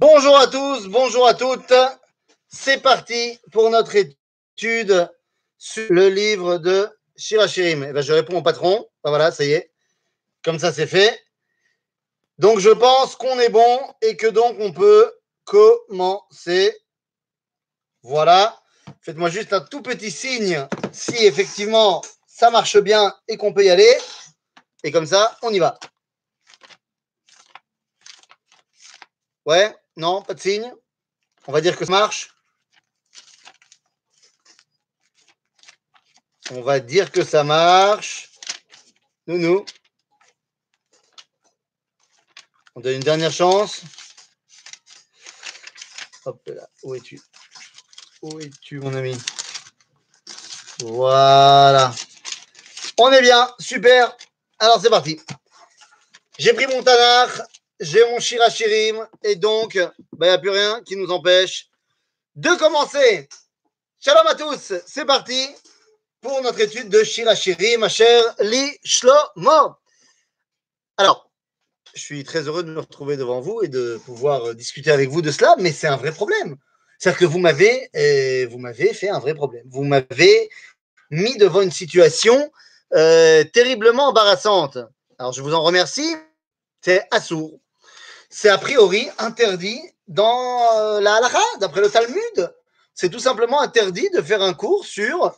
Bonjour à tous, bonjour à toutes. C'est parti pour notre étude sur le livre de Shirachirim. Eh ben, je réponds au patron. Ben voilà, ça y est. Comme ça, c'est fait. Donc, je pense qu'on est bon et que donc on peut commencer. Voilà. Faites-moi juste un tout petit signe si effectivement ça marche bien et qu'on peut y aller. Et comme ça, on y va. Ouais, non, pas de signe. On va dire que ça marche. On va dire que ça marche. Nounou. On donne une dernière chance. Hop là, où es-tu? Où es-tu, mon ami? Voilà. On est bien, super. Alors c'est parti. J'ai pris mon Tanakh, mon Shirachirim, et donc, il n'y a plus rien qui nous empêche de commencer. Shalom à tous, c'est parti pour notre étude de Shirachirim, ma chère Li Shlomo. Alors, je suis très heureux de me retrouver devant vous et de pouvoir discuter avec vous de cela, mais c'est un vrai problème. C'est-à-dire que vous m'avez, euh, fait un vrai problème. Vous m'avez mis devant une situation euh, terriblement embarrassante. Alors, je vous en remercie. C'est assourd. C'est a priori interdit dans euh, la halakha, d'après le Talmud. C'est tout simplement interdit de faire un cours sur,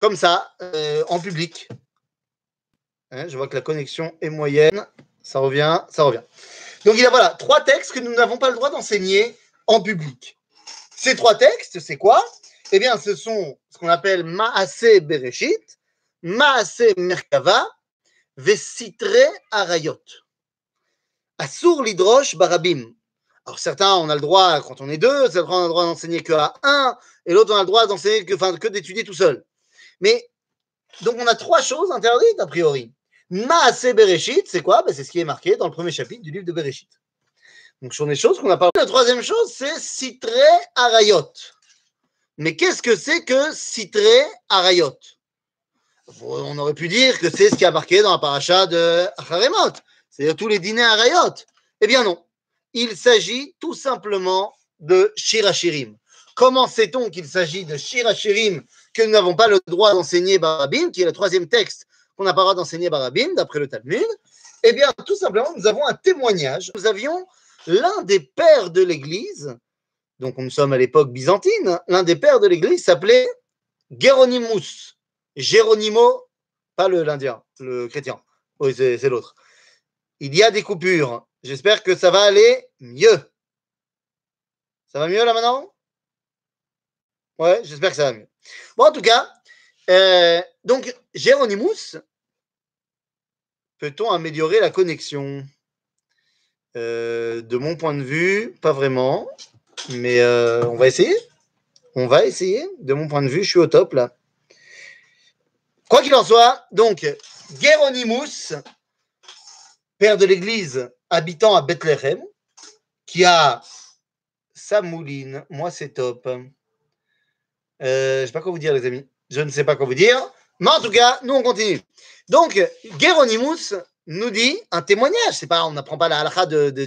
comme ça, euh, en public. Hein, je vois que la connexion est moyenne. Ça revient, ça revient. Donc, il y a voilà, trois textes que nous n'avons pas le droit d'enseigner en public. Ces trois textes, c'est quoi? Eh bien, ce sont ce qu'on appelle Maase Bereshit, Maase Merkava, Vesitre Arayot. Assour l'hydroche barabim. Alors certains, on a le droit, quand on est deux, certains, on a le droit d'enseigner que à un, et l'autre, on a le droit d'enseigner que, enfin, que d'étudier tout seul. Mais, donc on a trois choses interdites, a priori. Maase Bereshit, c'est quoi? Ben, C'est ce qui est marqué dans le premier chapitre du livre de Bereshit. Donc ce sont des choses qu'on a parlé. La troisième chose, c'est Citré Arayot. Mais qu'est-ce que c'est que Citré Arayot? On aurait pu dire que c'est ce qui a marqué dans la paracha de Acharemot, c'est-à-dire tous les dîners Arayot. Eh bien non. Il s'agit tout simplement de Shirachirim. Comment sait-on qu'il s'agit de Shirachirim que nous n'avons pas le droit d'enseigner Barabim, qui est le troisième texte qu'on n'a pas le droit d'enseigner Barabim, d'après le Talmud? Eh bien, tout simplement, nous avons un témoignage. Nous avions l'un des pères de l'Église, donc nous sommes à l'époque byzantine, l'un des pères de l'Église s'appelait Géronimus. Géronimo, pas l'Indien, le chrétien. Oui, c'est l'autre. Il y a des coupures. J'espère que ça va aller mieux. Ça va mieux là maintenant? Ouais, j'espère que ça va mieux. Bon, en tout cas, euh, donc Géronimus, peut-on améliorer la connexion? Euh, De mon point de vue, pas vraiment, mais euh, on va essayer. On va essayer. De mon point de vue, je suis au top là. Quoi qu'il en soit, donc, Géronimus, père de l'Église habitant à Bethléem, qui a sa mouline, moi c'est top. Euh, je ne sais pas quoi vous dire, les amis. Je ne sais pas quoi vous dire. Mais en tout cas, nous on continue. Donc, Géronimus nous dit un témoignage. C'est pas, on n'apprend pas la halakha de, de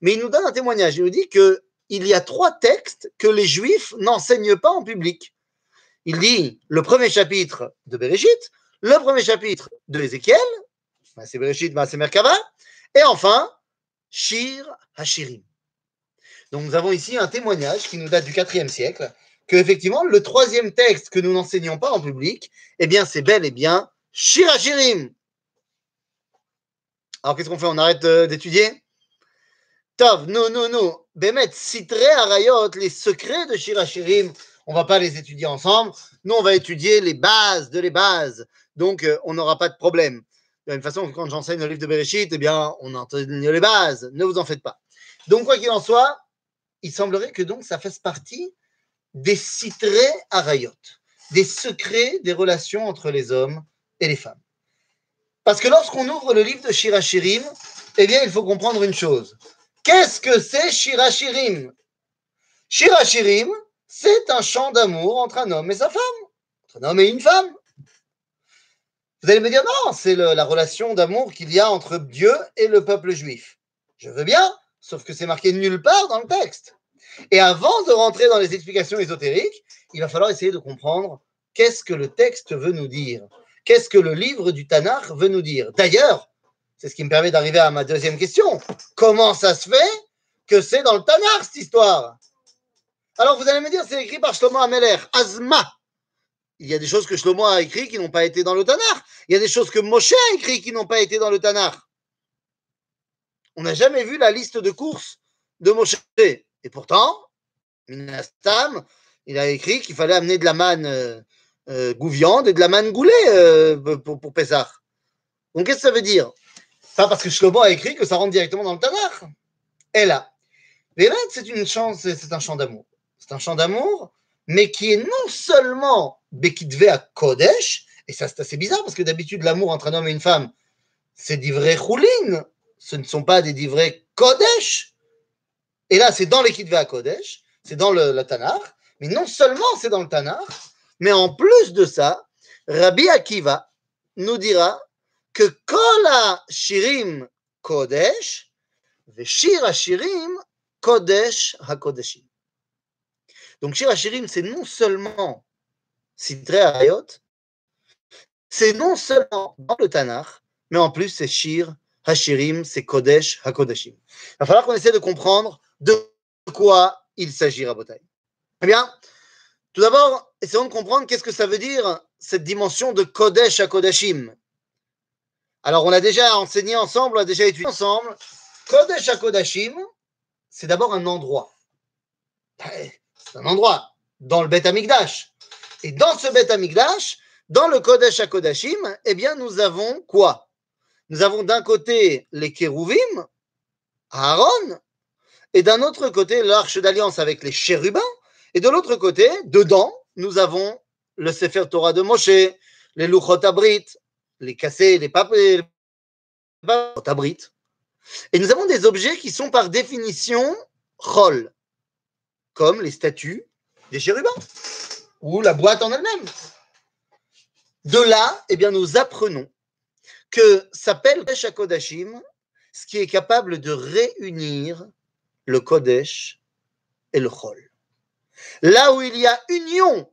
mais il nous donne un témoignage. Il nous dit que il y a trois textes que les Juifs n'enseignent pas en public. Il dit le premier chapitre de Bereshit, le premier chapitre de Ézéchiel, c'est Bereshit, c'est Merkava, et enfin, Shir Hashirim. Donc nous avons ici un témoignage qui nous date du IVe siècle, que effectivement le troisième texte que nous n'enseignons pas en public, eh bien c'est bel et bien Shir Hashirim. Alors qu'est-ce qu'on fait? On arrête euh, d'étudier? Tov, non, non, non. Bémet, citré Arayot, les secrets de Shir Hashirim, on va pas les étudier ensemble. Nous, on va étudier les bases de les bases. Donc, euh, on n'aura pas de problème. De la même façon quand j'enseigne le livre de Bereshit, eh bien, on enseigne les bases. Ne vous en faites pas. Donc, quoi qu'il en soit, il semblerait que donc ça fasse partie des citrés Arayot, des secrets des relations entre les hommes et les femmes. Parce que lorsqu'on ouvre le livre de Shirachirim, eh bien, il faut comprendre une chose. Qu'est-ce que c'est Shirachirim Shirachirim, c'est un chant d'amour entre un homme et sa femme, entre un homme et une femme. Vous allez me dire, non, c'est la relation d'amour qu'il y a entre Dieu et le peuple juif. Je veux bien, sauf que c'est marqué nulle part dans le texte. Et avant de rentrer dans les explications ésotériques, il va falloir essayer de comprendre qu'est-ce que le texte veut nous dire. Qu'est-ce que le livre du Tanakh veut nous dire D'ailleurs, c'est ce qui me permet d'arriver à ma deuxième question. Comment ça se fait que c'est dans le Tanakh cette histoire? Alors vous allez me dire, c'est écrit par Shlomo Ameler, Azma. Il y a des choses que Shlomo a écrit qui n'ont pas été dans le Tanakh. Il y a des choses que Moshe a écrit qui n'ont pas été dans le Tanakh. On n'a jamais vu la liste de courses de Moshe. Et pourtant, Minastam, il a écrit qu'il fallait amener de la manne euh, euh, gouviande et de la manne goulée euh, pour, pour. Donc qu'est-ce que ça veut dire? Pas parce que Shlomo a écrit que ça rentre directement dans le Tanakh. Et là, c'est une chance, c'est un chant d'amour. C'est un chant d'amour, mais qui est non seulement Bekitve Kodesh, et ça c'est assez bizarre parce que d'habitude l'amour entre un homme et une femme, c'est divrei choulin, ce ne sont pas des divrei Kodesh. Et là, c'est dans l'équipe à Kodesh, c'est dans le, Tanakh, mais non seulement c'est dans le Tanakh, mais en plus de ça, Rabbi Akiva nous dira que Kola Shirim Kodesh, Shir Shirim Kodesh HaKodeshim. Donc Shir Shirim, c'est non seulement Sidre Arayot, c'est non seulement dans le Tanakh, mais en plus c'est Shir Hashirim, c'est Kodesh HaKodeshim. Il va falloir qu'on essaie de comprendre de quoi il s'agit, Rabotai Eh bien, tout d'abord, essayons de comprendre qu'est-ce que ça veut dire cette dimension de Kodesh à Kodashim. Alors, on a déjà enseigné ensemble, on a déjà étudié ensemble. Kodesh à Kodashim, c'est d'abord un endroit. Un endroit dans le Beth Amikdash. Et dans ce Beth Amikdash, dans le Kodesh à Kodashim, eh bien, nous avons quoi? Nous avons d'un côté les Kérouvim, Aaron, et d'un autre côté l'arche d'alliance avec les chérubins, et de l'autre côté, dedans, nous avons le Sefer Torah de Moshe, les Luchot Abrit, les cassés, les papiers, les Abrit. Et nous avons des objets qui sont par définition Chol, comme les statues des chérubins, ou la boîte en elle-même. De là, eh bien, nous apprenons que s'appelle Kodashim, ce qui est capable de réunir le Kodesh et le Chol. Là où il y a union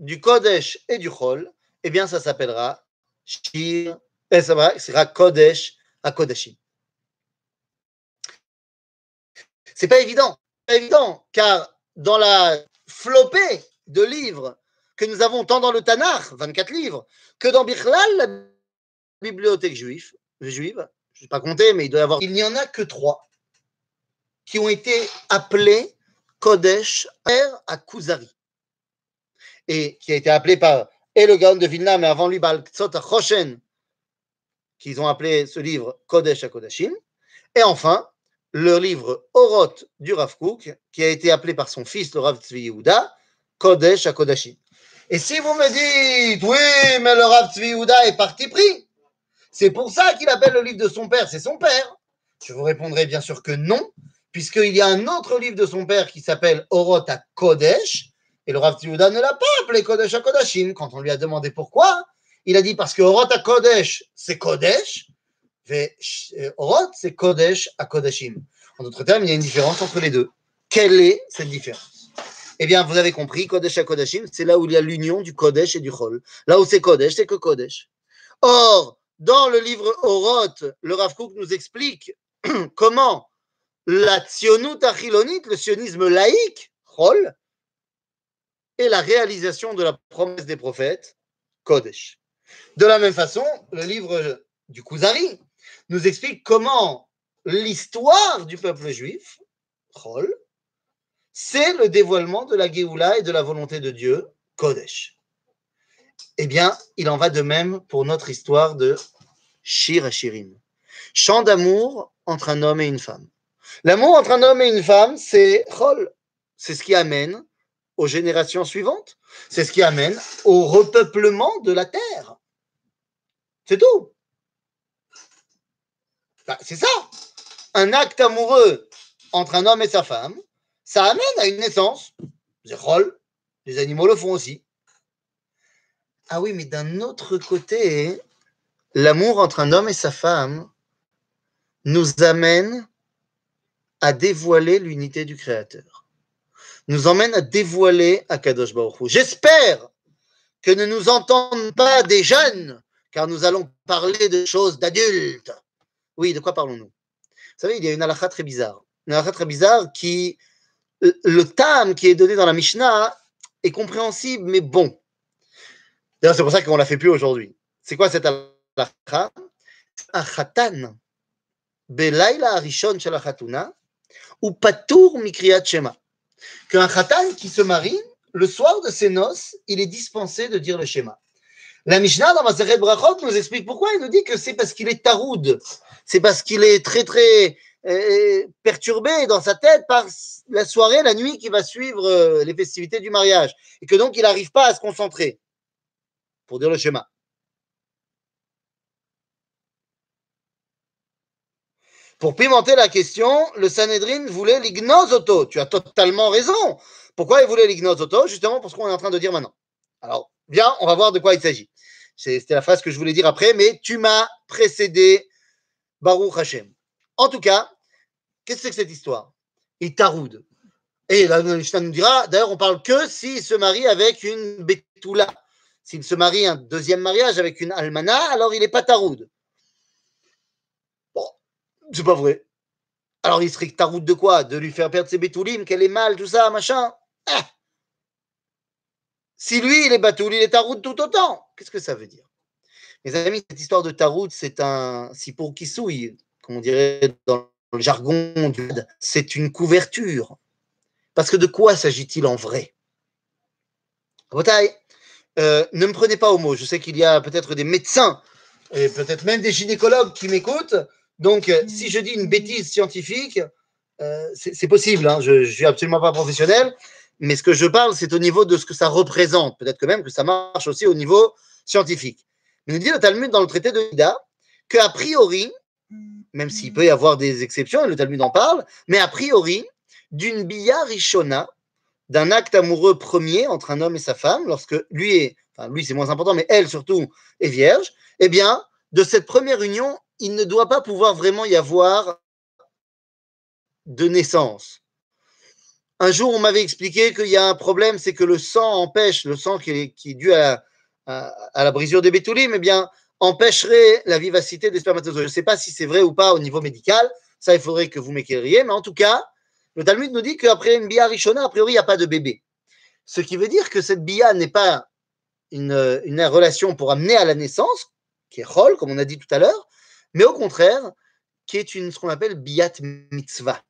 du Kodesh et du Chol, eh bien, ça s'appellera Shir, et ça sera Kodesh à Kodashim. C'est pas évident, pas évident, car dans la flopée de livres que nous avons tant dans le Tanakh, 24 livres, que dans Bichlal, la bibliothèque juive, juive je ne vais pas compter, mais il doit y avoir, il n'y en a que trois qui ont été appelés Kodesh à Kuzari. Et qui a été appelé par et de Vilna, mais avant lui, Balkzot Choshen, qu'ils ont appelé ce livre Kodesh à Kodashim. Et enfin, le livre Oroth du Rav Kook, qui a été appelé par son fils, le Rav Tzvi Yehuda, Kodesh à Kodashim. Et si vous me dites, oui, mais le Rav Tzvi Yehuda est parti pris, c'est pour ça qu'il appelle le livre de son père, c'est son père. Je vous répondrai bien sûr que non, puisqu'il y a un autre livre de son père qui s'appelle Oroth à Kodesh, et le Rav Tzviuda ne l'a pas appelé Kodesh à Kodashim. Quand on lui a demandé pourquoi, il a dit parce que Oroth à Kodesh, c'est Kodesh, Oroth, c'est Kodesh à Kodashim. En d'autres termes, il y a une différence entre les deux. Quelle est cette différence? Eh bien, vous avez compris, Kodesh à Kodashim, c'est là où il y a l'union du Kodesh et du Chol. Là où c'est Kodesh, c'est que Kodesh. Or, dans le livre Oroth, le Rav Kook nous explique comment la tzionut achilonite, le sionisme laïque, Chol, et la réalisation de la promesse des prophètes, Kodesh. De la même façon, le livre du Kuzari nous explique comment l'histoire du peuple juif, Chol, c'est le dévoilement de la Géoula et de la volonté de Dieu, Kodesh. Eh bien, il en va de même pour notre histoire de Shir Shirim, chant d'amour entre un homme et une femme. L'amour entre un homme et une femme, c'est Chol. C'est ce qui amène aux générations suivantes. C'est ce qui amène au repeuplement de la terre. C'est tout. Bah, c'est ça. Un acte amoureux entre un homme et sa femme, ça amène à une naissance. C'est Chol. Les animaux le font aussi. Ah oui, mais d'un autre côté, l'amour entre un homme et sa femme nous amène à dévoiler l'unité du Créateur, nous emmène à dévoiler Akadosh Baruch. J'espère que ne nous entendent pas des jeunes, car nous allons parler de choses d'adultes. Oui, de quoi parlons-nous? Savez, il y a une halakha très bizarre. Une halakha très bizarre qui, le tam qui est donné dans la Mishnah est compréhensible, mais bon. D'ailleurs, c'est pour ça qu'on ne l'a fait plus aujourd'hui. C'est quoi cette halakha? Un khatan, belayla arishon shel ou patour mikriyat shema. Qu'un khatan qui se marie, le soir de ses noces, il est dispensé de dire le schéma. La Mishnah dans Maseret Brachot nous explique pourquoi. Il nous dit que c'est parce qu'il est taroud. C'est parce qu'il est très, très euh, perturbé dans sa tête par la soirée, la nuit qui va suivre euh, les festivités du mariage. Et que donc il n'arrive pas à se concentrer pour dire le schéma. Pour pimenter la question, le Sanhedrin voulait l'ignosoto. Tu as totalement raison. Pourquoi il voulait l'ignosoto? Justement pour ce qu'on est en train de dire maintenant. Alors, viens, on va voir de quoi il s'agit. C'était la phrase que je voulais dire après, mais tu m'as précédé, Baruch Hashem. En tout cas, qu'est-ce que c'est que cette histoire? Il taroude. Et la Mishnah nous dira, d'ailleurs, on parle que s'il se marie avec une Betula. S'il se marie un deuxième mariage avec une Almana, alors il n'est pas taroud. Bon, c'est pas vrai. Alors il serait taroud de quoi? De lui faire perdre ses Betoulim, qu'elle est mal, tout ça, machin? Ah si lui, il est batoul, il est taroud tout autant. Qu'est-ce que ça veut dire? Mes amis, cette histoire de taroud, c'est un si pour qui souille, comme on dirait dans le jargon du c'est une couverture. Parce que de quoi s'agit-il en vrai? Euh, ne me prenez pas au mot. Je sais qu'il y a peut-être des médecins et peut-être même des gynécologues qui m'écoutent. Donc, euh, si je dis une bêtise scientifique, euh, c'est possible. Hein. je ne suis absolument pas professionnel. Mais ce que je parle, c'est au niveau de ce que ça représente. Peut-être que même que ça marche aussi au niveau scientifique. Nous dit le Talmud dans le traité de Nida qu'a priori, même s'il peut y avoir des exceptions, et le Talmud en parle, mais a priori, d'une bia rishona, d'un acte amoureux premier entre un homme et sa femme, lorsque lui est, enfin lui c'est moins important, mais elle surtout est vierge, eh bien, de cette première union, il ne doit pas pouvoir vraiment y avoir de naissance. Un jour, on m'avait expliqué qu'il y a un problème, c'est que le sang empêche, le sang qui est, dû à, la brisure des bétoulim, eh bien, empêcherait la vivacité des spermatozoïdes. Je ne sais pas si c'est vrai ou pas au niveau médical, ça, il faudrait que vous m'écririez, mais en tout cas, le Talmud nous dit qu'après une bia richona, a priori, il n'y a pas de bébé. Ce qui veut dire que cette bia n'est pas une, relation pour amener à la naissance, qui est rol, comme on a dit tout à l'heure, mais au contraire, qui est une, ce qu'on appelle biat mitzvah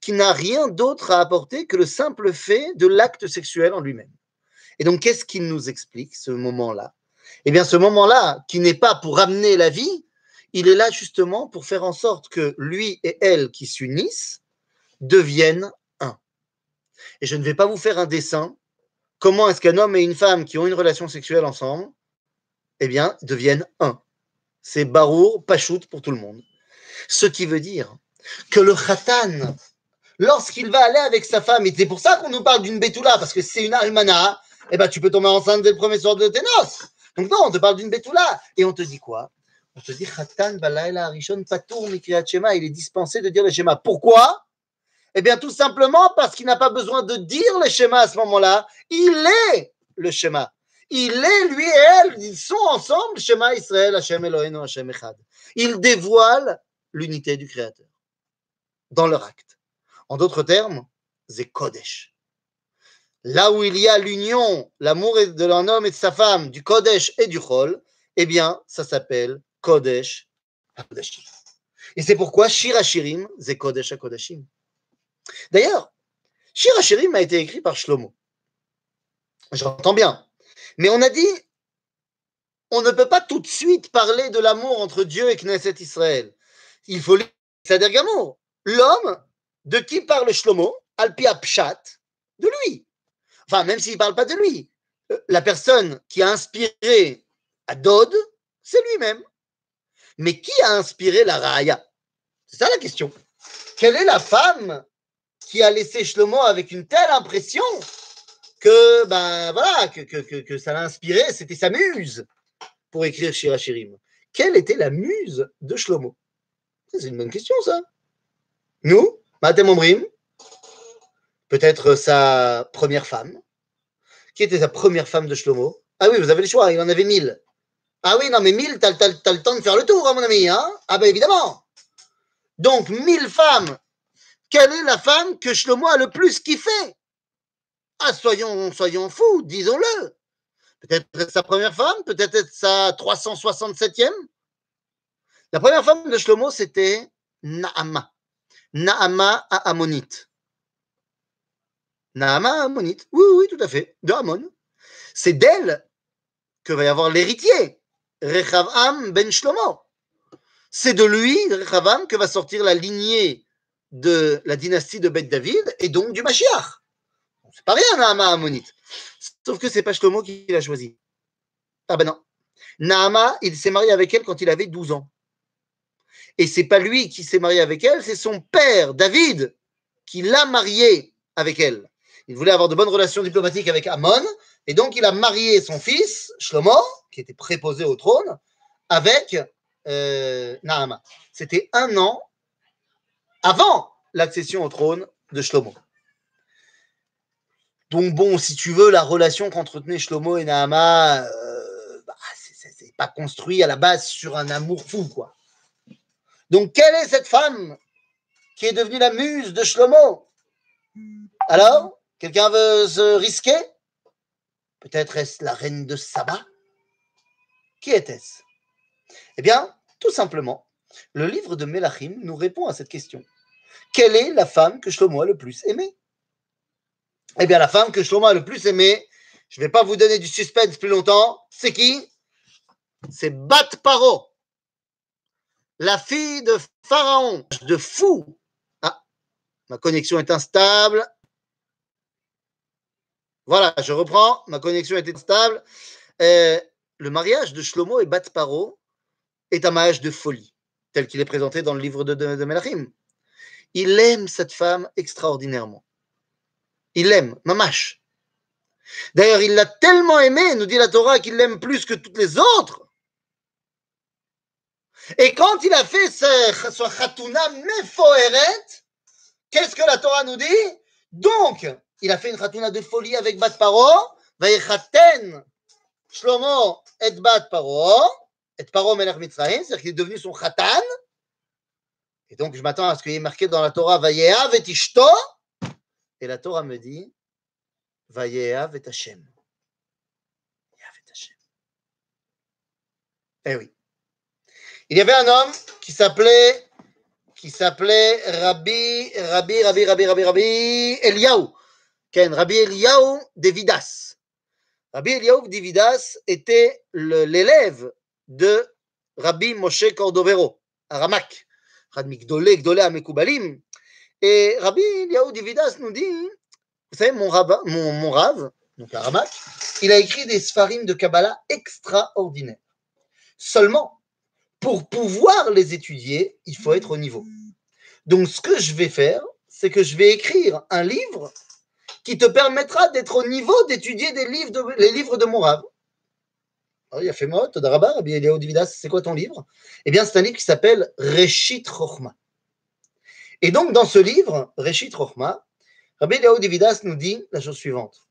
qui n'a rien d'autre à apporter que le simple fait de l'acte sexuel en lui-même. Et donc, qu'est-ce qu'il nous explique, ce moment-là? Eh bien, ce moment-là, qui n'est pas pour amener la vie, il est là justement pour faire en sorte que lui et elle qui s'unissent deviennent un. Et je ne vais pas vous faire un dessin. Comment est-ce qu'un homme et une femme qui ont une relation sexuelle ensemble, eh bien, deviennent un? C'est barour, pachout pour tout le monde. Ce qui veut dire que le khatan, lorsqu'il va aller avec sa femme, et c'est pour ça qu'on nous parle d'une bétoula, parce que c'est une almana, eh ben, tu peux tomber enceinte dès le premier soir de tes noces. Donc non, on te parle d'une bétoula. Et on te dit quoi? On te dit Khatan Balaila Arishon Patour Mikriyat Shema, il est dispensé de dire le schéma. Pourquoi? Eh bien, tout simplement parce qu'il n'a pas besoin de dire le schéma à ce moment-là. Il est le schéma. Il est, lui et elle, ils sont ensemble, Shema Israël, Hashem Eloheinu, Hashem Echad. Ils dévoilent l'unité du Créateur dans leur acte. En d'autres termes, c'est Kodesh. Là où il y a l'union, l'amour de l'un homme et de sa femme, du Kodesh et du Chol, eh bien, ça s'appelle Kodesh HaKodashim. Et c'est pourquoi Shir HaShirim, c'est Kodesh HaKodashim. D'ailleurs, Shir HaShirim a été écrit par Shlomo. J'entends bien. Mais on a dit, on ne peut pas tout de suite parler de l'amour entre Dieu et Knesset Israël. Il faut lire. L'homme de qui parle Shlomo Alpia Pshat, de lui. Enfin, même s'il ne parle pas de lui. Euh, la personne qui a inspiré à c'est lui-même. Mais qui a inspiré la Raya C'est ça la question. Quelle est la femme qui a laissé Shlomo avec une telle impression que, ben voilà, que, ça l'a inspiré, c'était sa muse pour écrire Shirachirim. Quelle était la muse de Shlomo? C'est une bonne question, ça. Nous, Matem Omrim, peut-être sa première femme. Qui était sa première femme de Shlomo? Ah oui, vous avez le choix, il en avait mille. Ah oui, non, mais mille, t'as as, le temps de faire le tour, hein, mon ami. Hein ah ben évidemment. Donc, mille femmes. Quelle est la femme que Shlomo a le plus kiffé Ah, soyons, soyons fous, disons-le. Peut-être sa première femme, peut-être sa 367e. La première femme de Shlomo, c'était Naama. Naama à Ammonite. Naama Ammonite. Oui, oui, tout à fait. De Ammon. C'est d'elle que va y avoir l'héritier, Rechavam ben Shlomo. C'est de lui, Rechavam, que va sortir la lignée de la dynastie de Beth David et donc du Mashiach. C'est pas rien, Naama Ammonite. Sauf que c'est pas Shlomo qui l'a choisi. Ah ben non. Naama, il s'est marié avec elle quand il avait 12 ans. Et c'est pas lui qui s'est marié avec elle, c'est son père, David, qui l'a marié avec elle. Il voulait avoir de bonnes relations diplomatiques avec Amon, et donc il a marié son fils, Shlomo, qui était préposé au trône, avec euh, Naama. C'était un an avant l'accession au trône de Shlomo. Donc bon, si tu veux, la relation qu'entretenaient Shlomo et Nahama, euh, bah, c'est pas construit à la base sur un amour fou, quoi. Donc quelle est cette femme qui est devenue la muse de Shlomo? Alors, quelqu'un veut se risquer? Peut-être est-ce la reine de Saba? Qui était-ce? Eh bien, tout simplement, le livre de Melachim nous répond à cette question. Quelle est la femme que Shlomo a le plus aimée? Eh bien, la femme que Shlomo a le plus aimée, je ne vais pas vous donner du suspense plus longtemps, c'est qui? C'est Bat Paro, la fille de Pharaon, de fou. Ah, ma connexion est instable. Voilà, je reprends, ma connexion est instable. Euh, le mariage de Shlomo et Bat Paro est un mariage de folie, tel qu'il est présenté dans le livre de, de. Il aime cette femme extraordinairement. Il l'aime, mamash. D'ailleurs, il l'a tellement aimé, nous dit la Torah, qu'il l'aime plus que toutes les autres. Et quand il a fait Mefoeret, qu'est-ce que la Torah nous dit? Donc, il a fait une Khatuna de folie avec Bat Paro, Vayechaten Shlomo et Bat Paro, et Paro Melech Mitzrayim, c'est-à-dire qu'il est devenu son Khatan. Et donc, je m'attends à ce qu'il y ait marqué dans la Torah, Vayehav et Ishto, et la Torah me dit, Vayehav et Hashem. Eh oui. Il y avait un homme qui s'appelait qui s'appelait Rabbi, Rabbi, Rabbi, Rabbi, Rabbi, Rabbi Eliaou. Ken, Rabbi Eliaou de Vidas. Rabbi Eliaou de Vidas était l'élève de Rabbi Moshe Cordovero, à Ramak. Rabbi Gdolé, Gdolé Amekoubalim. Et Rabbi Eliaou de Vidas nous dit, vous savez, mon, mon, rave, donc il a écrit des sfarim de Kabbalah extraordinaires. Seulement, pour pouvoir les étudier, il faut être au niveau. Donc, ce que je vais faire, c'est que je vais écrire un livre qui te permettra d'être au niveau d'étudier des livres de, les livres de mon rave. Il a fait moi, Todarabah, Rabbi Eliaou Dividas, c'est quoi ton livre? Eh bien, c'est un livre qui s'appelle Reshit Rochma. Et donc, dans ce livre, Reshit Rochma, Rabbi Eliaou Dividas nous dit la chose suivante.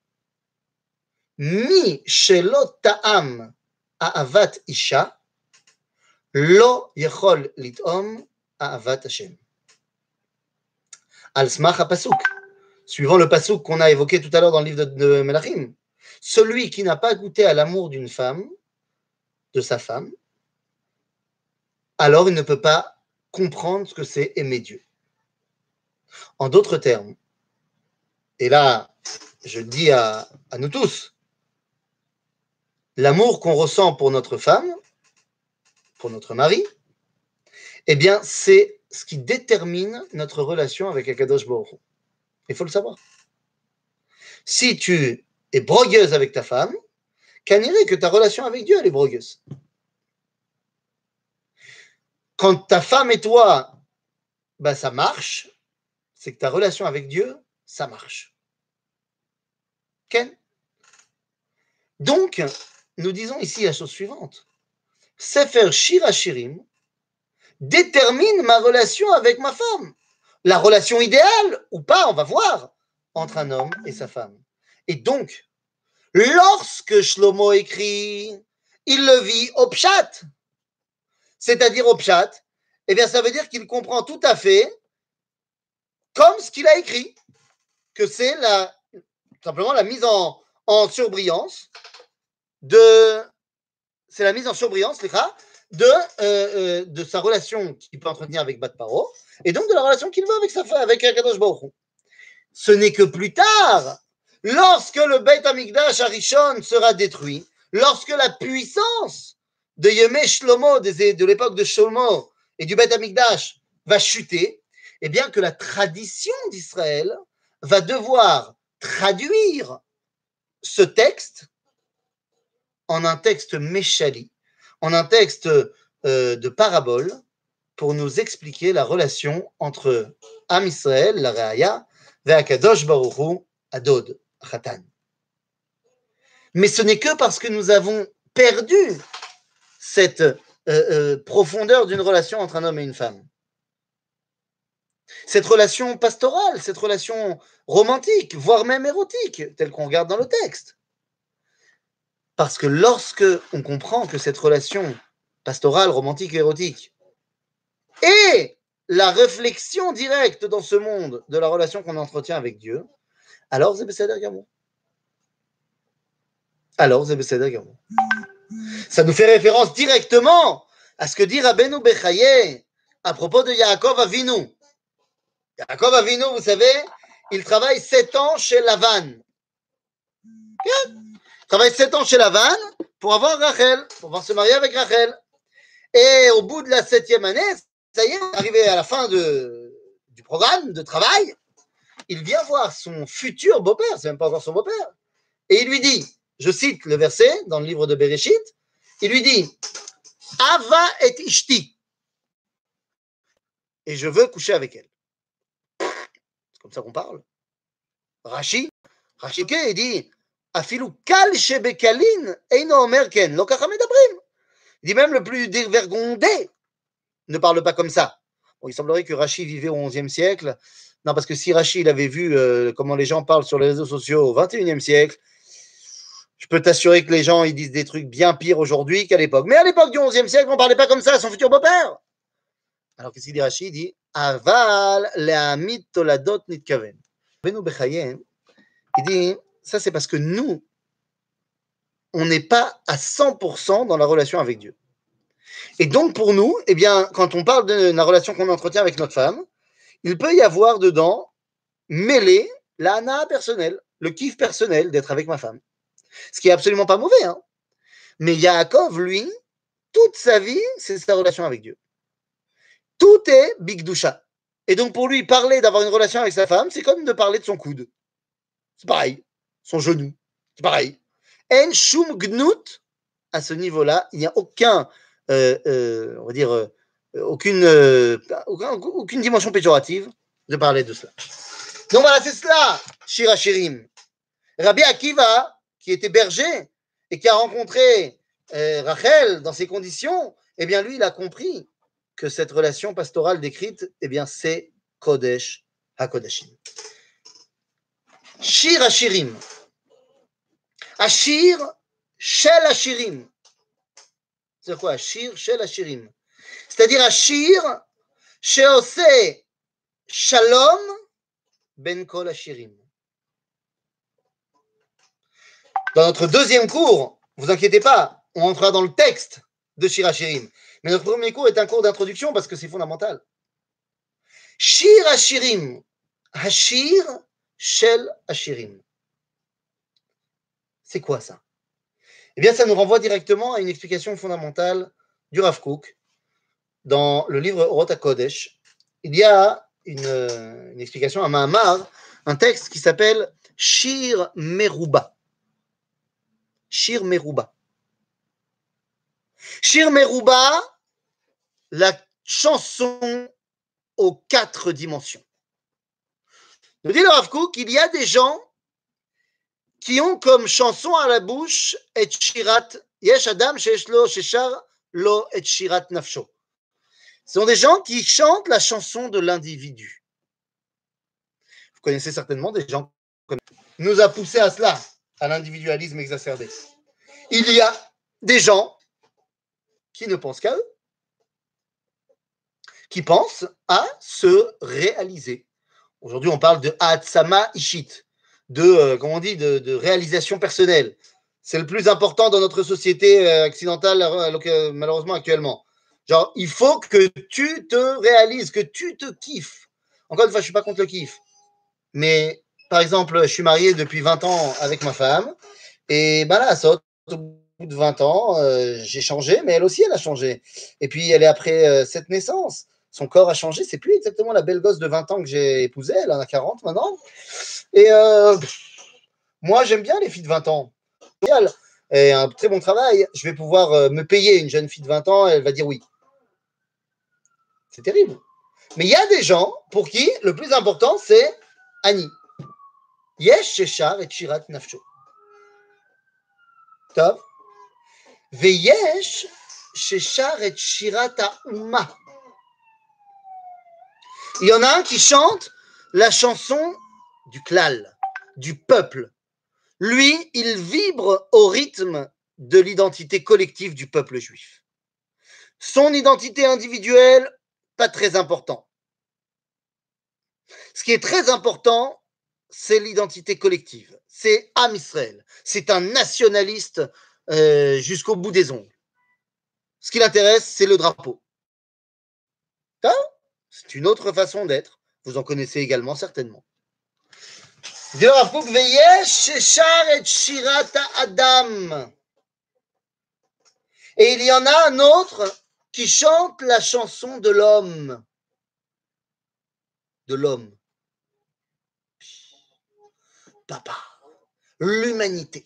Mi shelot ta'am avat isha, lo yechol litom avat Hashem. Al smach pasuk. Suivant le pasuk qu'on a évoqué tout à l'heure dans le livre de, de Melachim. Celui qui n'a pas goûté à l'amour d'une femme, de sa femme, alors il ne peut pas comprendre ce que c'est aimer Dieu. En d'autres termes, et là, je dis à, nous tous, l'amour qu'on ressent pour notre femme, pour notre mari, eh bien, c'est ce qui détermine notre relation avec Akadosh Baruch. Il faut le savoir. Si tu es brogueuse avec ta femme, qu'anirait que ta relation avec Dieu, elle est brogueuse. Quand ta femme et toi, bah, ça marche, c'est que ta relation avec Dieu, ça marche. Ken? Donc, nous disons ici la chose suivante. Sefer Shirachirim détermine ma relation avec ma femme. La relation idéale ou pas, on va voir, entre un homme et sa femme. Et donc, lorsque Shlomo écrit, il le vit au pshat, c'est-à-dire au pshat, eh bien, ça veut dire qu'il comprend tout à fait comme ce qu'il a écrit, que c'est la, simplement la mise en, en surbrillance de, c'est la mise en surbrillance, de, euh, euh, de sa relation qu'il peut entretenir avec Bat Paro, et donc de la relation qu'il veut avec sa femme, avec Akadosh Baruch Ce n'est que plus tard, lorsque le Beit Amikdash Arishon sera détruit, lorsque la puissance de Yemé Shlomo, de l'époque de Shlomo et du Beit Amikdash va chuter, eh bien que la tradition d'Israël va devoir traduire ce texte en un texte méchali, en un texte euh, de parabole, pour nous expliquer la relation entre Am Israël, la Reaya, et Akadosh Baruchu, Adod, Khatan. Mais ce n'est que parce que nous avons perdu cette euh, euh, profondeur d'une relation entre un homme et une femme. Cette relation pastorale, cette relation romantique, voire même érotique, telle qu'on regarde dans le texte. Parce que lorsque on comprend que cette relation pastorale, romantique érotique est la réflexion directe dans ce monde de la relation qu'on entretient avec Dieu, alors c'est Gamon. Alors c'est Gamon. Ça nous fait référence directement à ce que dit Rabbeinu Bechaye à propos de Yaakov Avinu. Yaakov Avinu, vous savez, il travaille sept ans chez Lavan. Il travaille sept ans chez Lavan pour avoir Rachel, pour pouvoir se marier avec Rachel. Et au bout de la septième année, arrivé à la fin du programme de travail, il vient voir son futur beau-père, c'est même pas encore son beau-père, et il lui dit, je cite le verset dans le livre de Bereshit, il lui dit, Ava et Ishti, et je veux coucher avec elle. C'est comme ça qu'on parle. Rashi, Rashi, il dit, Afilu kal shebekalin, eino omer ken, Il dit même le plus dévergondé ne parle pas comme ça. il semblerait que Rachi vivait au XIe siècle. Non, parce que si Rachi il avait vu euh, comment les gens parlent sur les réseaux sociaux au XXIe siècle, je peux t'assurer que les gens ils disent des trucs bien pires aujourd'hui qu'à l'époque. Mais à l'époque du XIe siècle, on ne parlait pas comme ça à son futur beau-père. Alors qu'est-ce qu'il dit Rachi? Il dit Aval le'amit toladot nitkaven. Il dit ça c'est parce que nous, on n'est pas à 100% dans la relation avec Dieu. Et donc, pour nous, eh bien, quand on parle de la relation qu'on entretient avec notre femme, il peut y avoir dedans mêlé l'ana personnelle, le kiff personnel d'être avec ma femme. Ce qui est absolument pas mauvais. Hein. Mais Yaakov, lui, toute sa vie, c'est sa relation avec Dieu. Tout est bigdusha. Et donc, pour lui, parler d'avoir une relation avec sa femme, c'est comme de parler de son coude. C'est pareil. Son genou. C'est pareil. En shum gnut, à ce niveau-là, il n'y a aucun on va dire, euh, aucune, aucune dimension péjorative de parler de cela. Donc voilà, c'est cela, Shira Shirim. Rabbi Akiva, qui était berger et qui a rencontré Rachel dans ces conditions, eh bien lui, il a compris que cette relation pastorale décrite, eh bien c'est Kodesh HaKodeshim. Shir Ashirim. Ashir Shel Ashirim. C'est quoi? Ashir Shel Ashirim. C'est-à-dire Ashir Sheose Shalom Ben Kol Ashirim. Dans notre deuxième cours, vous inquiétez pas, on entrera dans le texte de Shir Ashirim. Mais notre premier cours est un cours d'introduction parce que c'est fondamental. Shir Ashirim. Hashir Shel Ashirim. C'est quoi ça? Eh bien, ça nous renvoie directement à une explication fondamentale du Rav Kook dans le livre Rota Kodesh. Il y a une, explication à Mahamar, un texte qui s'appelle Shir Meruba. Shir Meruba. Shir Meruba, la chanson aux quatre dimensions. Dit le Rav il y a des gens qui ont comme chanson à la bouche et shirat yesh adam lo sheshar lo et shirat nafsho. Ce sont des gens qui chantent la chanson de l'individu. connaissez certainement des gens qui nous a poussé à cela, à l'individualisme exacerbé. Il y a des gens qui ne pensent qu'à eux, qui pensent à se réaliser. Aujourd'hui, on parle de Atsama Ishit, de, euh, comment on dit, de, réalisation personnelle. C'est le plus important dans notre société euh, occidentale, euh, malheureusement actuellement. Genre, il faut que tu te réalises, que tu te kiffes. Encore une fois, je suis pas contre le kiff. Mais, par exemple, je suis marié depuis 20 ans avec ma femme. Et ben là, ça, au bout de 20 ans, j'ai changé, mais elle aussi, elle a changé. Et puis, elle est après cette naissance. Son corps a changé. C'est plus exactement la belle gosse de 20 ans que j'ai épousée. Elle en a 40 maintenant. Et euh, moi, j'aime bien les filles de 20 ans. Et un très bon travail. Je vais pouvoir euh, me payer une jeune fille de 20 ans. Elle va dire oui. C'est terrible. Mais il y a des gens pour qui le plus important, c'est Annie. Yesh Sheshar et Shirat Nafsho. Tov. Veyesh Sheshar et Shirat Uma. Il y en a un qui chante la chanson du klal, du peuple. Lui, il vibre au rythme de l'identité collective du peuple juif. Son identité individuelle pas très important. Ce qui est très important, c'est l'identité collective. C'est Am Israël. C'est un nationaliste euh, jusqu'au bout des ongles. Ce qui l'intéresse, c'est le drapeau. C'est une autre façon d'être. Vous en connaissez également certainement. Adam. Et il y en a un autre qui chante la chanson de l'homme. De l'homme. Papa, l'humanité.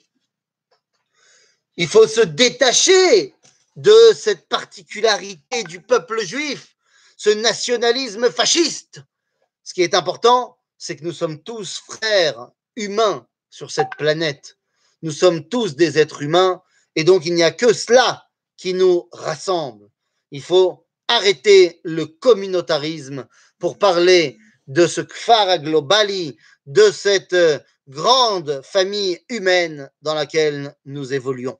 Il faut se détacher de cette particularité du peuple juif, ce nationalisme fasciste. Ce qui est important, c'est que nous sommes tous frères humains sur cette planète. Nous sommes tous des êtres humains et donc il n'y a que cela qui nous rassemble. Il faut arrêter le communautarisme pour parler de ce kfar globali, de cette euh, grande famille humaine dans laquelle nous évoluons.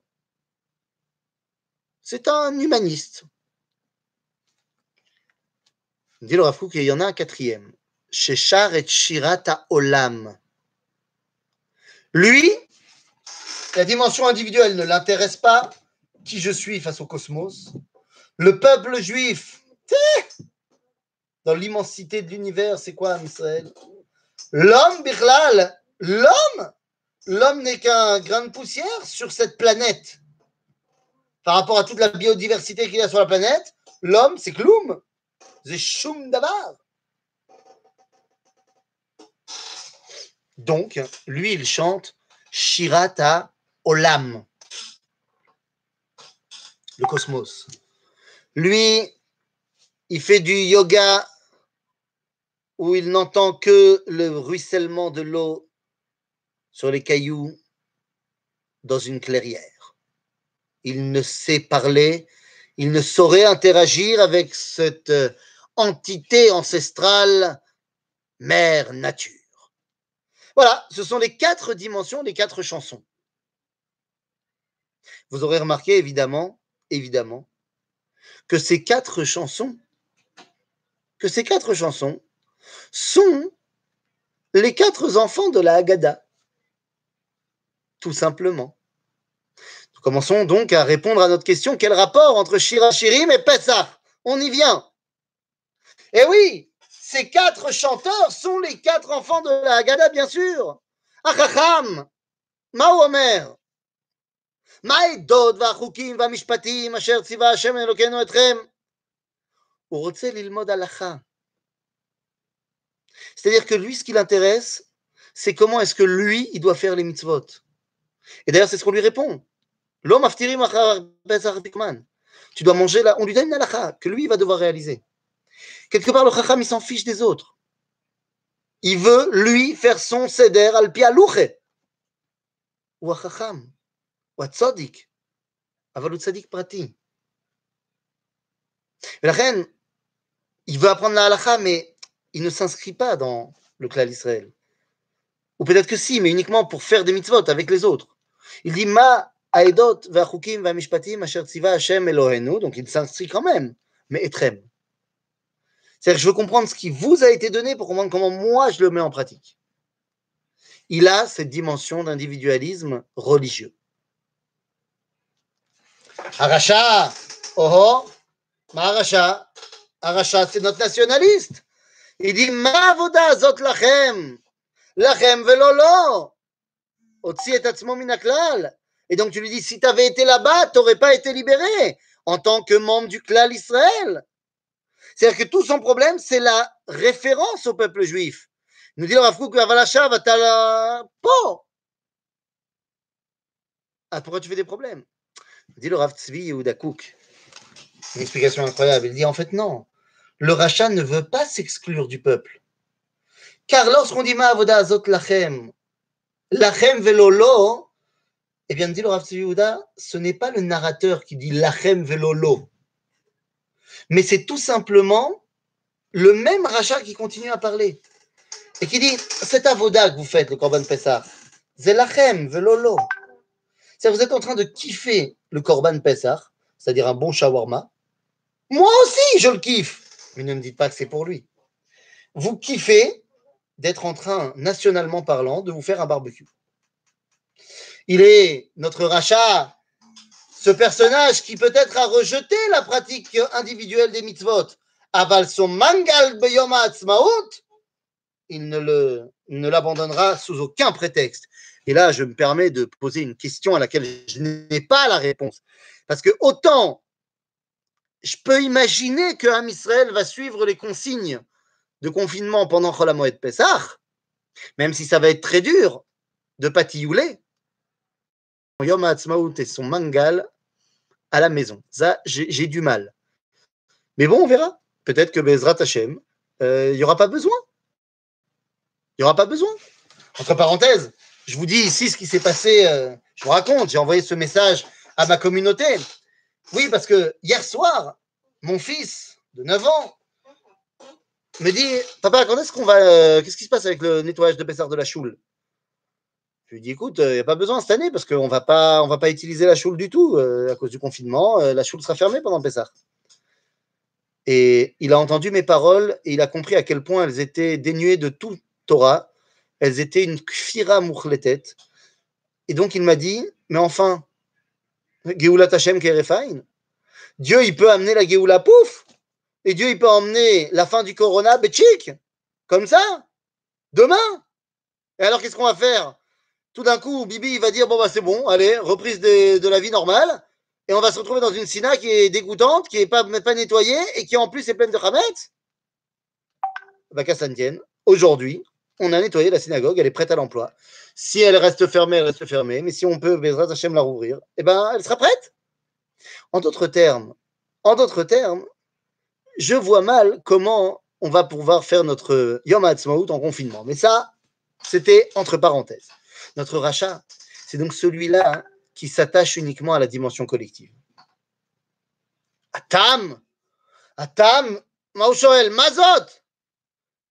C'est un humaniste. Dit le Rafouk, il y en a un quatrième. Sheshar et Shirata Olam. Lui, la dimension individuelle ne l'intéresse pas. Qui je suis face au cosmos Le peuple juif, dans l'immensité de l'univers, c'est quoi, Israël L'homme, Birlal, l'homme, l'homme n'est qu'un grain de poussière sur cette planète. Par rapport à toute la biodiversité qu'il y a sur la planète, l'homme, c'est Kloum. C'est Shum Dabar. Donc, lui, il chante Shirata Olam, le cosmos. Lui, il fait du yoga où il n'entend que le ruissellement de l'eau sur les cailloux dans une clairière. Il ne sait parler, il ne saurait interagir avec cette entité ancestrale, mère nature. Voilà, ce sont les quatre dimensions des quatre chansons. Vous aurez remarqué évidemment, évidemment, que ces quatre chansons, que ces quatre chansons sont les quatre enfants de la Haggadah. Tout simplement. Nous commençons donc à répondre à notre question quel rapport entre Shira Shirim et Pesach? On y vient. Eh oui, ces quatre chanteurs sont les quatre enfants de la Haggadah, bien sûr. Achacham, Maomer, Maïdod, Vachukim, Vamishpatim, Asher Tziva Hashem Elokenu Etchem. הוא רוצה ללמוד הלכה. C'est-à-dire que lui, ce qui l'intéresse, c'est comment est-ce que lui, il doit faire les mitzvot. Et d'ailleurs, c'est ce qu'on lui répond. L'homme aftirim Tu dois manger là. On lui donne une halakha que lui, il va devoir réaliser. Quelque part, le chacham, il s'en fiche des autres. Il veut, lui, faire son seder al pi alouche. Ou chacham, ou a tzodik, aval tzadik prati. La reine, il veut apprendre la halakha, mais il ne s'inscrit pas dans le clan d'Israël. Ou peut-être que si, mais uniquement pour faire des mitzvot avec les autres. Il dit Ma aedot va'chukim va'mishpatim asher tziva Hashem Elohenu, donc il s'inscrit quand même, mais etrem. C'est-à-dire que je veux comprendre ce qui vous a été donné pour comprendre comment moi je le mets en pratique. Il a cette dimension d'individualisme religieux. Aracha, oh ma Aracha, Aracha c'est notre nationaliste. Il dit Ma zot lachem, lachem velolo. Otsi et atzmo minaklal. Et donc tu lui dis, si tu avais été là-bas, tu n'aurais pas été libéré en tant que membre du clan Israël. C'est-à-dire que tout son problème, c'est la référence au peuple juif. Nous dit le Rav Kook. Ah, pourquoi tu fais des problèmes? Il dit le Rav Tzvi. Une explication incroyable. Il dit en fait non. Le rachat ne veut pas s'exclure du peuple. Car lorsqu'on dit Ma'avoda Azot Lachem, Lachem Velolo, eh bien, dit le Rav Tzvi Yehuda, ce n'est pas le narrateur qui dit Lachem Velolo mais c'est tout simplement le même rachat qui continue à parler. Et qui dit, cet avoda que vous faites, le Korban Pessah, Zelachem, Velolo. C'est vous êtes en train de kiffer le Korban Pessah, c'est-à-dire un bon shawarma. Moi aussi, je le kiffe. Mais ne me dites pas que c'est pour lui. Vous kiffez d'être en train, nationalement parlant, de vous faire un barbecue. Il est notre rachat ce personnage qui peut-être a rejeté la pratique individuelle des mitzvot, aval son mangal beyom il ne ne l'abandonnera sous aucun prétexte. Et là, je me permets de poser une question à laquelle je n'ai pas la réponse. Parce que autant je peux imaginer que Israël va suivre les consignes de confinement pendant Cholamoed Pessah, même si ça va être très dur de patillouler. Yom Ha'atzmaut et son mangal à la maison. Ça, j'ai du mal. Mais bon, on verra. Peut-être que Bezrat Hashem, euh, il n'y aura pas besoin. Il n'y aura pas besoin. Entre parenthèses, je vous dis ici ce qui s'est passé. Euh, je vous raconte, j'ai envoyé ce message à ma communauté. Oui, parce que hier soir, mon fils de 9 ans me dit Papa, quand est-ce qu'on va. Euh, qu'est-ce qui se passe avec le nettoyage de Bessard de la choule? Je lui dis, écoute, il n'y a pas besoin cette année parce qu'on ne va pas utiliser la choule du tout à cause du confinement. la choule sera fermée pendant Pessah. Et il a entendu mes paroles et il a compris à quel point elles étaient dénuées de tout Torah. Elles étaient une kfira mouchletet. Et donc il m'a dit, mais enfin, Geoula Tachem Kerefain, Dieu il peut amener la Geoula pouf, et Dieu il peut emmener la fin du corona betchik, comme ça, demain. Et alors qu'est-ce qu'on va faire? Tout d'un coup, Bibi, va dire Bon, bah, c'est bon, allez, reprise de, la vie normale. Et on va se retrouver dans une sina qui est dégoûtante, qui n'est pas, pas nettoyée et qui en plus est pleine de Hamet. Bah, qu'à aujourd'hui, on a nettoyé la synagogue, elle est prête à l'emploi. Si elle reste fermée, elle reste fermée. Mais si on peut, Bezrat Hashem, la rouvrir, eh ben, elle sera prête. En d'autres termes, en d'autres termes, je vois mal comment on va pouvoir faire notre Yom HaAtzmaut en confinement. Mais ça, c'était entre parenthèses. Notre rachat, c'est donc celui-là hein, qui s'attache uniquement à la dimension collective. Atam, Atam, Maushoel, Mazot,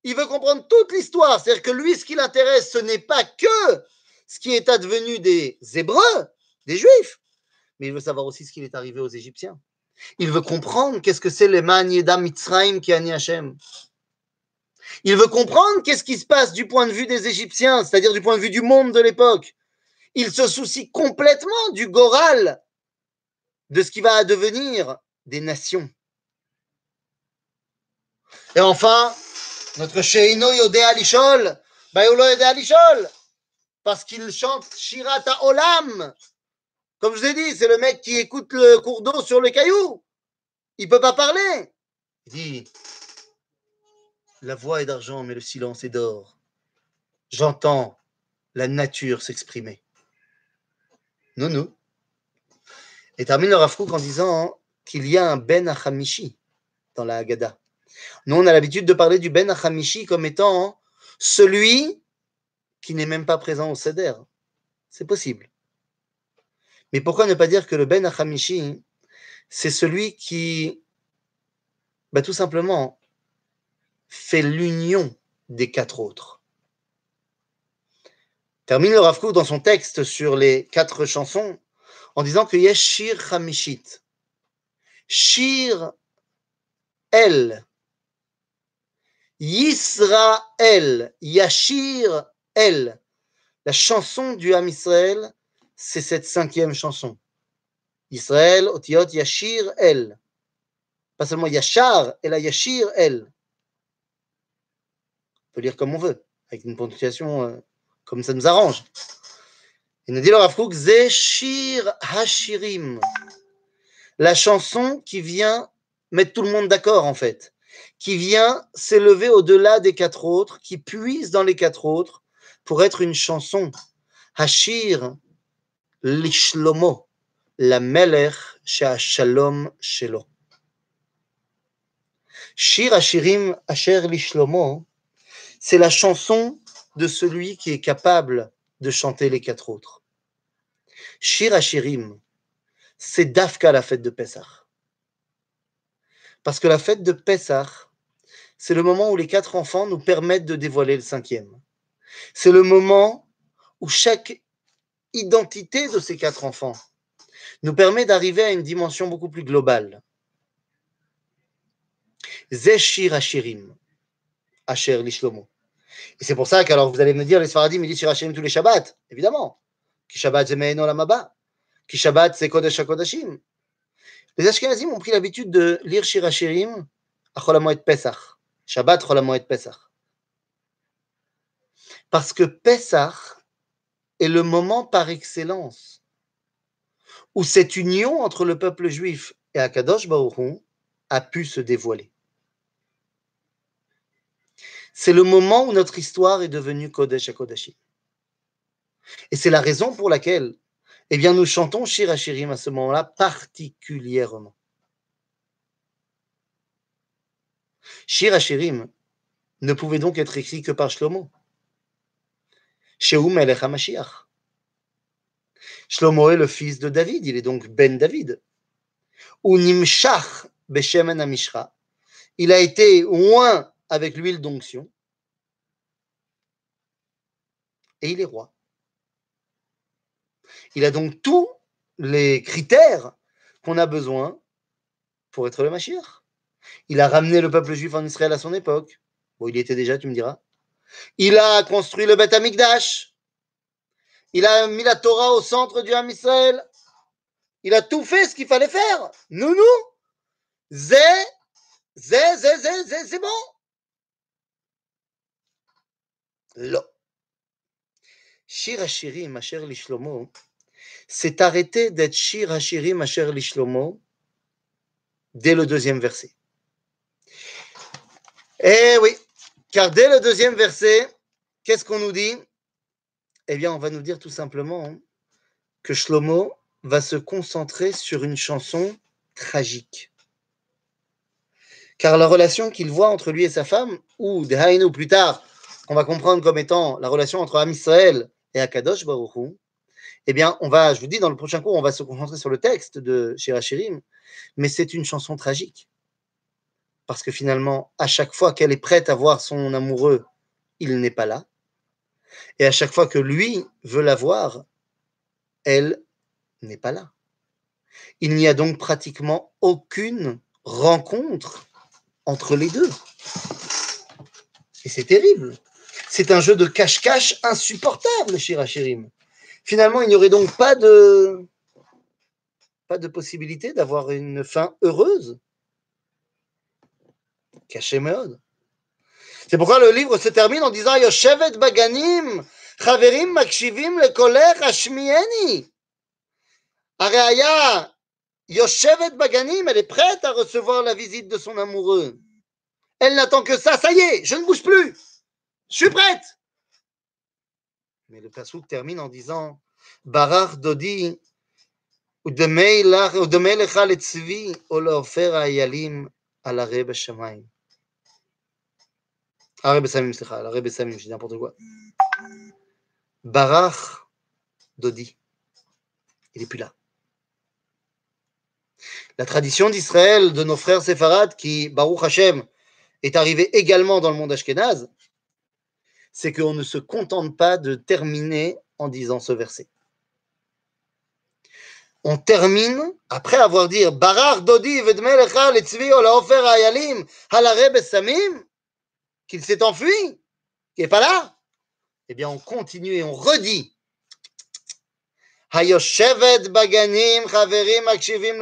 il veut comprendre toute l'histoire. C'est-à-dire que lui, ce qui l'intéresse, ce n'est pas que ce qui est advenu des Hébreux, des Juifs, mais il veut savoir aussi ce qui est arrivé aux Égyptiens. Il veut comprendre qu'est-ce que c'est le Manieda Mitzrayim qui a Hachem. Il veut comprendre qu'est-ce qui se passe du point de vue des Égyptiens, c'est-à-dire du point de vue du monde de l'époque. Il se soucie complètement du Goral, de ce qui va devenir des nations. Et enfin, notre Sheino Yodé Alishol, Bayolo parce qu'il chante Shirata Olam. Comme je vous ai dit, c'est le mec qui écoute le cours d'eau sur le caillou. Il peut pas parler. Il dit la voix est d'argent, mais le silence est d'or. J'entends la nature s'exprimer. Non, non. Et termine le Rafkouk en disant qu'il y a un Ben Achamishi dans la Haggadah. Nous, on a l'habitude de parler du Ben Achamishi comme étant celui qui n'est même pas présent au Seder. C'est possible. Mais pourquoi ne pas dire que le Ben Achamishi, c'est celui qui, bah, tout simplement, fait l'union des quatre autres. Termine le Rav dans son texte sur les quatre chansons en disant que Yesh Shir Hamishit. Shir El. Yisrael. Yashir El. La chanson du Ham Israël, c'est cette cinquième chanson. Israël, Otiot, Yashir El. Pas seulement Yachar, et la Yashir El. On peut lire comme on veut, avec une ponctuation euh, comme ça nous arrange. Il nous dit le Rav Kook, Zeshir Hashirim. La chanson qui vient mettre tout le monde d'accord, en fait. Qui vient s'élever au-delà des quatre autres, qui puise dans les quatre autres pour être une chanson. Hashir Lishlomo, la Melech Shalom Shelo. Shir Hashirim Asher Lishlomo, c'est la chanson de celui qui est capable de chanter les quatre autres. Shir Hashirim, c'est Dafka la fête de Pessah. Parce que la fête de Pessah, c'est le moment où les quatre enfants nous permettent de dévoiler le cinquième. C'est le moment où chaque identité de ces quatre enfants nous permet d'arriver à une dimension beaucoup plus globale. Zeshir Hashirim, Et c'est pour ça qu'alors vous allez me dire, les Sfaradim, ils disent Shir Hashirim tous les Shabbats, évidemment. Ki Shabbat c'est Shabbat c'est. Les Ashkenazim ont pris l'habitude de lire Shir Hashirim à Cholamoed Pesach. Shabbat Cholamoed Pesach. Parce que Pesach est le moment par excellence où cette union entre le peuple juif et Akadosh Baruch a pu se dévoiler. C'est le moment où notre histoire est devenue Kodesh à Kodashim. Et c'est la raison pour laquelle eh bien, nous chantons Shir Hashirim à ce moment-là particulièrement. Shir Hashirim ne pouvait donc être écrit que par Shlomo. Shlomo est le fils de David, il est donc Ben David. Ou Nimshach Beshemen Amishra. Il a été oint avec l'huile d'onction. Et il est roi. Il a donc tous les critères qu'on a besoin pour être le Mashiach. Il a ramené le peuple juif en Israël à son époque. Bon, il y était déjà, tu me diras. Il a construit le Beth Amikdash. Il a mis la Torah au centre du Ham Israël. Il a tout fait ce qu'il fallait faire. Nous, nous. Zé, zé, zé, zé, zé, c'est bon. Lo. Shir Hashirim, Asher Lishlomo, s'est arrêté d'être Shir Hashirim, Asher Lishlomo, dès le deuxième verset. Eh oui, car dès le deuxième verset, qu'est-ce qu'on nous dit? Eh bien, on va nous dire tout simplement que Shlomo va se concentrer sur une chanson tragique. Car la relation qu'il voit entre lui et sa femme, ou Dehainu plus tard, on va comprendre comme étant la relation entre Am Israël et Akadosh Baruch Hu, eh bien, on va, je vous dis, dans le prochain cours, on va se concentrer sur le texte de Shirachirim, mais c'est une chanson tragique. Parce que finalement, à chaque fois qu'elle est prête à voir son amoureux, il n'est pas là. Et à chaque fois que lui veut la voir, elle n'est pas là. Il n'y a donc pratiquement aucune rencontre entre les deux. Et c'est terrible. C'est un jeu de cache-cache insupportable, Shirachirim. Finalement, il n'y aurait donc pas de, possibilité d'avoir une fin heureuse. Caché Meod. C'est pourquoi le livre se termine en disant Yoshevet Baganim, Chaverim Makshivim le Koler Hashmieni. Areaya, Yoshevet Baganim, elle est prête à recevoir la visite de son amoureux. Elle n'attend que ça, ça y est, je ne bouge plus. Je suis prête. Mais le Passouk termine en disant Barach Dodi, Udemelecha le Tzvi, Olaofer Ayalim, à l'arrêt Beshamaim. Arrêt ah, Bessamim, c'est à l'arrêt Bessamim, je dis n'importe quoi. Barach Dodi, il n'est plus là. La tradition d'Israël, de nos frères séfarades, qui, Baruch Hashem, est arrivée également dans le monde ashkénaze, c'est qu'on ne se contente pas de terminer en disant ce verset. On termine après avoir dit Barar Dodi Vedmelecha qu'il s'est enfui, qu'il n'est pas là. Eh bien, on continue et on redit Baganim Akshivim.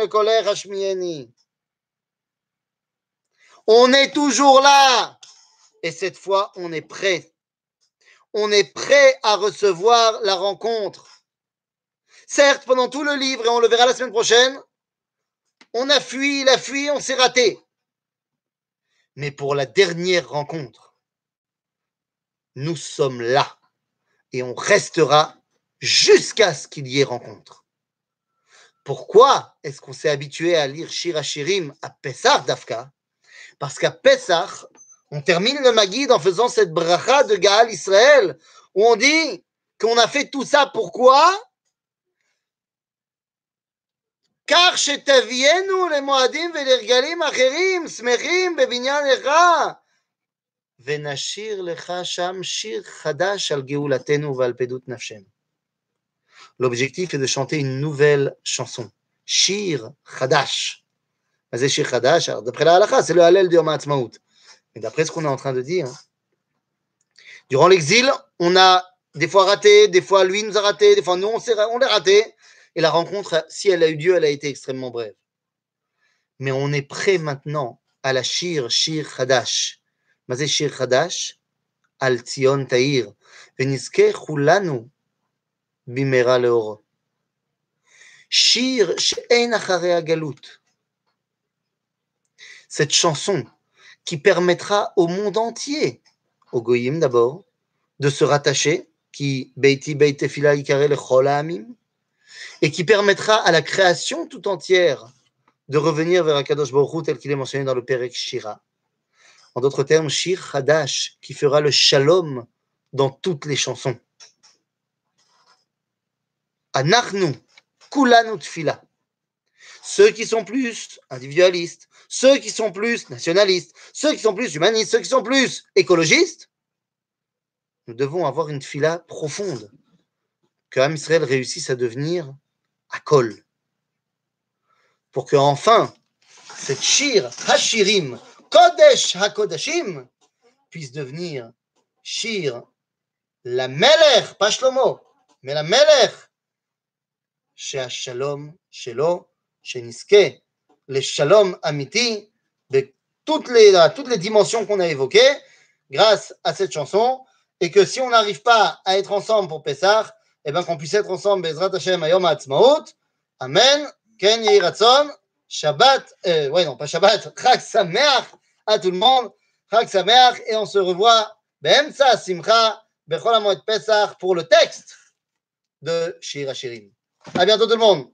On est toujours là. Et cette fois, on est prêt. On est prêt à recevoir la rencontre. Certes, pendant tout le livre, et on le verra la semaine prochaine, on a fui, il a fui, on s'est raté. Mais pour la dernière rencontre, nous sommes là et on restera jusqu'à ce qu'il y ait rencontre. Pourquoi est-ce qu'on s'est habitué à lire Shirachirim à Pessah d'Afka? Parce qu'à Pessah, on termine le Magid en faisant cette bracha de Gaal Israël, où on dit qu'on a fait tout ça pourquoi car chez les Moadim ולרגלים אחרים שמחים בבניין לך ונשיר לך שם שיר חדש על גאולתנו ועל פדות נפשנו. L'objectif est de chanter une nouvelle chanson, Shir Chadash. D'après la halakha, c'est le Hallel du Yom Mais d'après ce qu'on est en train de dire, durant l'exil, on a des fois raté, des fois lui nous a raté, des fois nous on, l'a raté. Et la rencontre, si elle a eu lieu, elle a été extrêmement brève. Mais on est prêt maintenant à la Shir, Shir Chadash. Mazé Shir Chadash, Al Tzion Taïr. Veniske Chulanu Bimera Leoro. Shir She'en Acharea Galut cette chanson qui permettra au monde entier, au Goyim d'abord, de se rattacher, qui Beiti et qui permettra à la création tout entière de revenir vers Akadosh Baruch tel qu'il est mentionné dans le Perek Shira. En d'autres termes, Shir Hadash, qui fera le shalom dans toutes les chansons. Anachnu, Kulanu Tfila. Ceux qui sont plus individualistes, ceux qui sont plus nationalistes, ceux qui sont plus humanistes, ceux qui sont plus écologistes, nous devons avoir une fila profonde, que Am Israël réussisse à devenir à col. Pour que enfin cette shir hashirim, kodesh hakodashim, puisse devenir shir la melech, pas shlomo, mais la melech, chez Shalom, shelo, chez Niske, shalom amiti de toutes les, toutes les dimensions qu'on a évoquées grâce à cette chanson et que si on n'arrive pas à être ensemble pour Pessah, eh bien qu'on puisse être ensemble Bezrat Hashem Ayom Ha'atzmaut. Amen. Ken Yehiratson. Shabbat. Euh, ouais, non, pas Shabbat. Chag Sameach à tout le monde. Chag Sameach. Et on se revoit Be'emtsa Simcha Bechol Pesach pour le texte de Shir Hashirim. À bientôt tout le monde.